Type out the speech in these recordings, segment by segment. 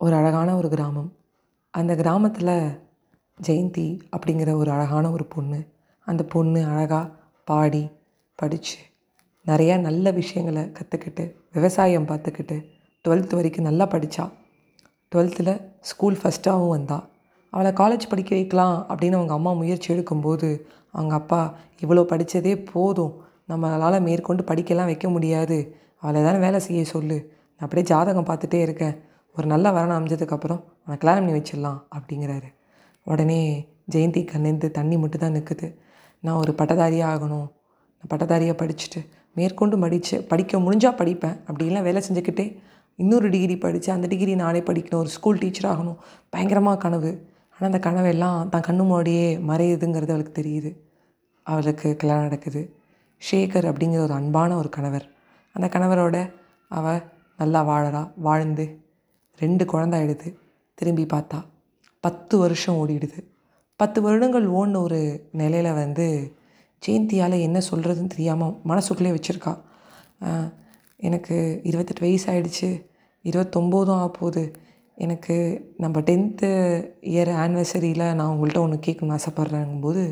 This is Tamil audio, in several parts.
ஒரு அழகான ஒரு கிராமம். அந்த கிராமத்தில் ஜெயந்தி அப்படிங்கிற ஒரு அழகான ஒரு பொண்ணு அந்த பொண்ணு அழகாக பாடி படித்து நிறையா நல்ல விஷயங்களை கற்றுக்கிட்டு விவசாயம் பார்த்துக்கிட்டு டுவெல்த் வரைக்கும் நல்லா படித்தா டுவெல்த்தில் ஸ்கூல் ஃபஸ்ட்டாகவும் வந்தா. அவளை காலேஜ் படிக்க வைக்கலாம் அப்படின்னு அவங்க அம்மா முயற்சி எடுக்கும்போது அவங்க அப்பா இவ்வளோ படித்ததே போதும் நம்மளால் மேற்கொண்டு படிக்கலாம் வைக்க முடியாது அவளை தானே வேலை செய்ய சொல்லு நான் அப்படியே ஜாதகம் பார்த்துட்டே இருக்கேன் ஒரு நல்ல வரன் அமைஞ்சதுக்கப்புறம் அவனை கல்யாணம் பண்ணி வச்சிடலாம் அப்படிங்கிறாரு. உடனே ஜெயந்தி கண்ணேந்து தண்ணி மட்டும் தான் நிற்குது நான் ஒரு பட்டதாரியாக ஆகணும். நான் பட்டதாரியாக படிச்சுட்டு மேற்கொண்டு படித்து படிக்க முடிஞ்சால் படிப்பேன் அப்படிலாம் வேலை செஞ்சுக்கிட்டே இன்னொரு டிகிரி படித்து அந்த டிகிரி நானே படிக்கணும். ஒரு ஸ்கூல் டீச்சர் ஆகணும். பயங்கரமாக கனவு. ஆனால் அந்த கனவெல்லாம் தான் கண்ணு முன்னாடியே மறையுதுங்கிறது அவளுக்கு தெரியுது. அவளுக்கு கல்யாணம் நடக்குது. ஷேகர் அப்படிங்கிற ஒரு அன்பான ஒரு கணவர். அந்த கணவரோட அவள் நல்லா வாழறா வாழ்ந்து ரெண்டு குழந்த ஆயிடுது. திரும்பி பார்த்தா பத்து வருஷம் ஓடிடுது. பத்து வருடங்கள் ஓடின ஒரு நிலையில வந்து ஜெயந்தியால் என்ன சொல்கிறதுன்னு தெரியாமல் மனசுக்குள்ளே வச்சுருக்கா. எனக்கு இருபத்தெட்டு வயசு ஆயிடுச்சு இருபத்தொம்போதும் ஆகப்போகுது. எனக்கு நம்ம டென்த்து இயர் ஆனிவர்சரியில் நான் உங்கள்கிட்ட ஒன்று கேட்கணும்னு ஆசைப்பட்றேங்கும்போது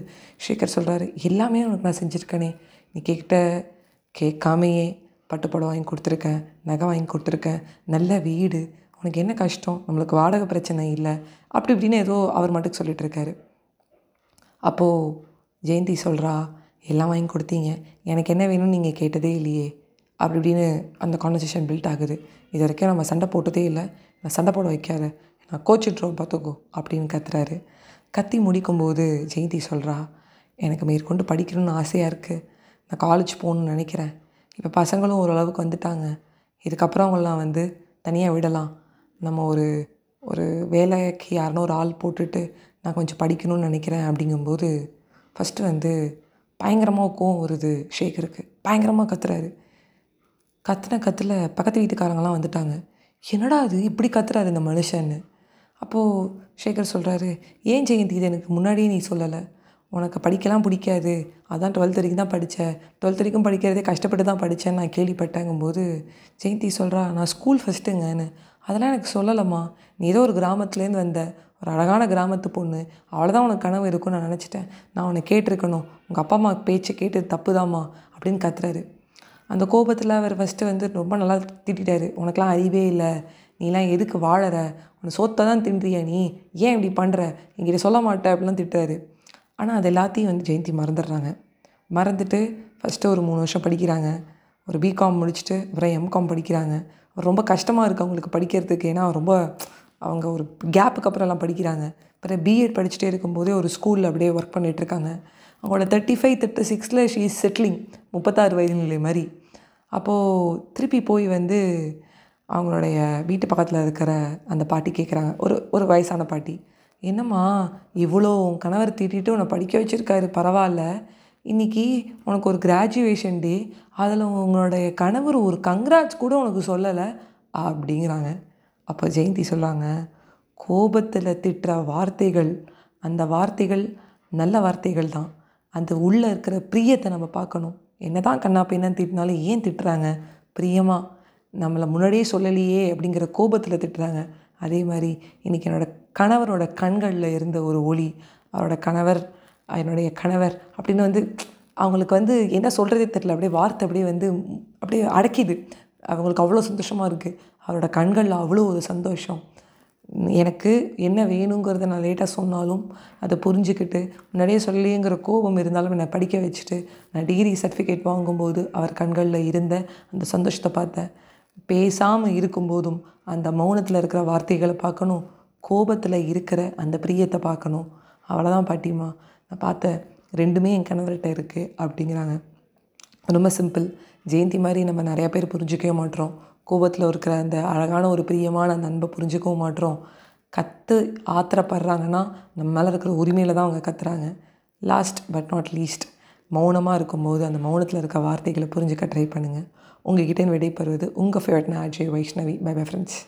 ஷேகர் சொல்கிறாரு எல்லாமே உனக்கு நான் செஞ்சுருக்கேனே. நீ கேட்ட கேட்காமையே பட்டுப்படம் வாங்கி கொடுத்துருக்கேன் நகை வாங்கி கொடுத்துருக்கேன் நல்ல வீடு உனக்கு என்ன கஷ்டம்? நம்மளுக்கு வாடகை பிரச்சனை இல்லை. அப்படி இப்படின்னு ஏதோ அவர் மட்டும் சொல்லிகிட்ருக்காரு அப்போது ஜெயந்தி சொல்கிறா எல்லாம் வாங்கி கொடுத்தீங்க. எனக்கு என்ன வேணும்னு நீங்கள் கேட்டதே இல்லையே. அப்படி இப்படின்னு அந்த கான்வர்சேஷன் பில்ட் ஆகுது. இது வரைக்கும் நம்ம சண்டை போட்டதே இல்லை. நான் சண்டை போட வைக்காத. நான் கோச்சிட்றோம் பார்த்துக்கோ அப்படின்னு கத்துறாரு. கத்தி முடிக்கும்போது ஜெயந்தி சொல்கிறா எனக்கு மேற்கொண்டு படிக்கணும்னு ஆசையாக இருக்குது நான் காலேஜ் போகணுன்னு நினைக்கிறேன். இப்போ பசங்களும் ஓரளவுக்கு வந்துட்டாங்க. இதுக்கப்புறம் அவங்களாம் வந்து தனியாக விடலாம். நம்ம ஒரு ஒரு வேலைக்கு யாருன்னா ஒரு ஆள் போட்டுட்டு நான் கொஞ்சம் படிக்கணும்னு நினைக்கிறேன் அப்படிங்கும்போது ஃபஸ்ட்டு வந்து பயங்கரமாக கோவம் வருது ஷேகருக்கு பயங்கரமாக கத்துறாரு. கத்துன கத்தில் பக்கத்து வீட்டுக்காரங்களாம் வந்துட்டாங்க. என்னடா அது இப்படி கத்துறாரு இந்த மனுஷன்னு. அப்போது ஷேகர் சொல்கிறாரு ஏன் ஜெயந்தி இது எனக்கு முன்னாடியே நீ சொல்லலை. உனக்கு படிக்கலாம் பிடிக்காது. அதான் டுவெல்த் வரைக்கும் தான் படித்தேன் டுவெல்த் வரைக்கும் படிக்கிறதே கஷ்டப்பட்டு தான் படித்தேன்னு நான் கேள்விப்பட்டேங்கும்போது ஜெயந்தி சொல்கிறா நான் ஸ்கூல் ஃபஸ்ட்டுங்கன்னு அதெல்லாம் எனக்கு சொல்லலம்மா. நீ ஏதோ ஒரு கிராமத்துலேருந்து வந்த ஒரு அழகான கிராமத்து பொண்ணு. அவ்வளோதான் உனக்கு கனவு இருக்கும்னு நான் நினச்சிட்டேன். நான் உன்னை கேட்டிருக்கணும். உங்கள் அப்பா அம்மா பேச்சை கேட்டது தப்புதாம்மா அப்படின்னு கத்துறாரு. அந்த கோபத்தில் அவர் ஃபஸ்ட்டு வந்து ரொம்ப நல்லா திட்டாரு உனக்கெலாம் அறிவே இல்லை. நீலாம் எதுக்கு வாழற? உன்னை சோத்தை தான் தின்றியா நீ? ஏன் இப்படி பண்ணுற என்கிட்ட சொல்ல மாட்டே அப்படிலாம் திட்டுறாரு. ஆனால் அது எல்லாத்தையும் வந்து ஜெயந்தி மறந்துடுறாங்க. மறந்துட்டு ஃபஸ்ட்டு ஒரு மூணு வருஷம் படிக்கிறாங்க. ஒரு பிகாம் முடிச்சுட்டு அப்புறம் எம்காம் படிக்கிறாங்க. ரொம்ப கஷ்டமாக இருக்குது அவங்களுக்கு படிக்கிறதுக்கு. ஏன்னா ரொம்ப அவங்க ஒரு கேப்புக்கு அப்புறம்லாம் படிக்கிறாங்க. அப்புறம் பிஎட் படிச்சுட்டே இருக்கும்போதே ஒரு ஸ்கூலில் அப்படியே ஒர்க் பண்ணிகிட்ருக்காங்க அவங்களோட தேர்ட்டி ஃபைவ் தேர்ட்டி சிக்ஸில் ஷீ இஸ் செட்டிலிங் முப்பத்தாறு வயது நிலை மாதிரி அப்போது திருப்பி போய் வந்து அவங்களுடைய வீட்டு பக்கத்தில் இருக்கிற அந்த பாட்டி கேட்குறாங்க ஒரு ஒரு வயசான பாட்டி. என்னம்மா இவ்வளோ உன் கணவர் திட்டிட்டு உன்னை படிக்க வச்சுருக்காரு பரவாயில்ல. இன்றைக்கி உனக்கு ஒரு கிராஜுவேஷன் டே அதில் உங்களுடைய கணவர் ஒரு கங்க்ராட்ஸ் கூட உனக்கு சொல்லலை அப்படிங்கிறாங்க. அப்போ ஜெயந்தி சொல்கிறாங்க கோபத்தில் திட்டுற வார்த்தைகள் அந்த வார்த்தைகள் நல்ல வார்த்தைகள் தான். அந்த உள்ளே இருக்கிற பிரியத்தை நம்ம பார்க்கணும். என்ன தான் கண்ணா திட்டினாலும் ஏன் திட்டுறாங்க? பிரியமாக நம்மளை முன்னாடியே சொல்லலையே அப்படிங்கிற கோபத்தில் திட்டுறாங்க. அதே மாதிரி இன்றைக்கி என்னோடய கணவரோட கண்களில் இருந்த ஒரு ஒளி அவரோட கணவர் என்னுடைய கணவர் அப்படின்னு வந்து அவங்களுக்கு வந்து என்ன சொல்கிறதே தெரில அப்படியே வார்த்தை அப்படியே வந்து அப்படியே அடக்கிது. அவங்களுக்கு அவ்வளோ சந்தோஷமாக இருக்குது அவரோட கண்களில் அவ்வளோ ஒரு சந்தோஷம். எனக்கு என்ன வேணுங்கிறத நான் லேட்டாக சொன்னாலும் அதை புரிஞ்சுக்கிட்டு முன்னாடியே சொல்லலையேங்கிற கோபம் இருந்தாலும் என்னை படிக்க வச்சுட்டு நான் டிகிரி சர்டிஃபிகேட் வாங்கும்போது அவர் கண்களில் இருந்த அந்த சந்தோஷத்தை பார்த்தேன். பேசாமல் இருக்கும்போதும் அந்த மௌனத்தில் இருக்கிற வார்த்தைகளை பார்க்கணும். கோபத்தில் இருக்கிற அந்த பிரியத்தை பார்க்கணும். அவ்வளோதான் பாட்டிம்மா. நான் பார்த்தேன் ரெண்டுமே என் கணவர்கிட்ட இருக்குது அப்படிங்கிறாங்க. ரொம்ப சிம்பிள் ஜெயந்தி மாதிரி நம்ம நிறையா பேர் புரிஞ்சிக்கவே மாட்டோம் கோபத்தில் இருக்கிற அந்த அழகான ஒரு பிரியமான அந்த அன்பை புரிஞ்சுக்கவும் மாட்டோம் கற்று ஆத்திரப்படுறாங்கன்னா நம்ம மேலே இருக்கிற உரிமையில் தான் அவங்க கத்துறாங்க. லாஸ்ட் பட் நாட் லீஸ்ட் மௌனமாக இருக்கும்போது அந்த மௌனத்தில் இருக்க வார்த்தைகளை புரிஞ்சுக்க ட்ரை பண்ணுங்கள் உங்ககிட்ட விடைபெறுவது உங்கள் ஃபேவரட் நான் Ajay Vaishnavi. Bye bye friends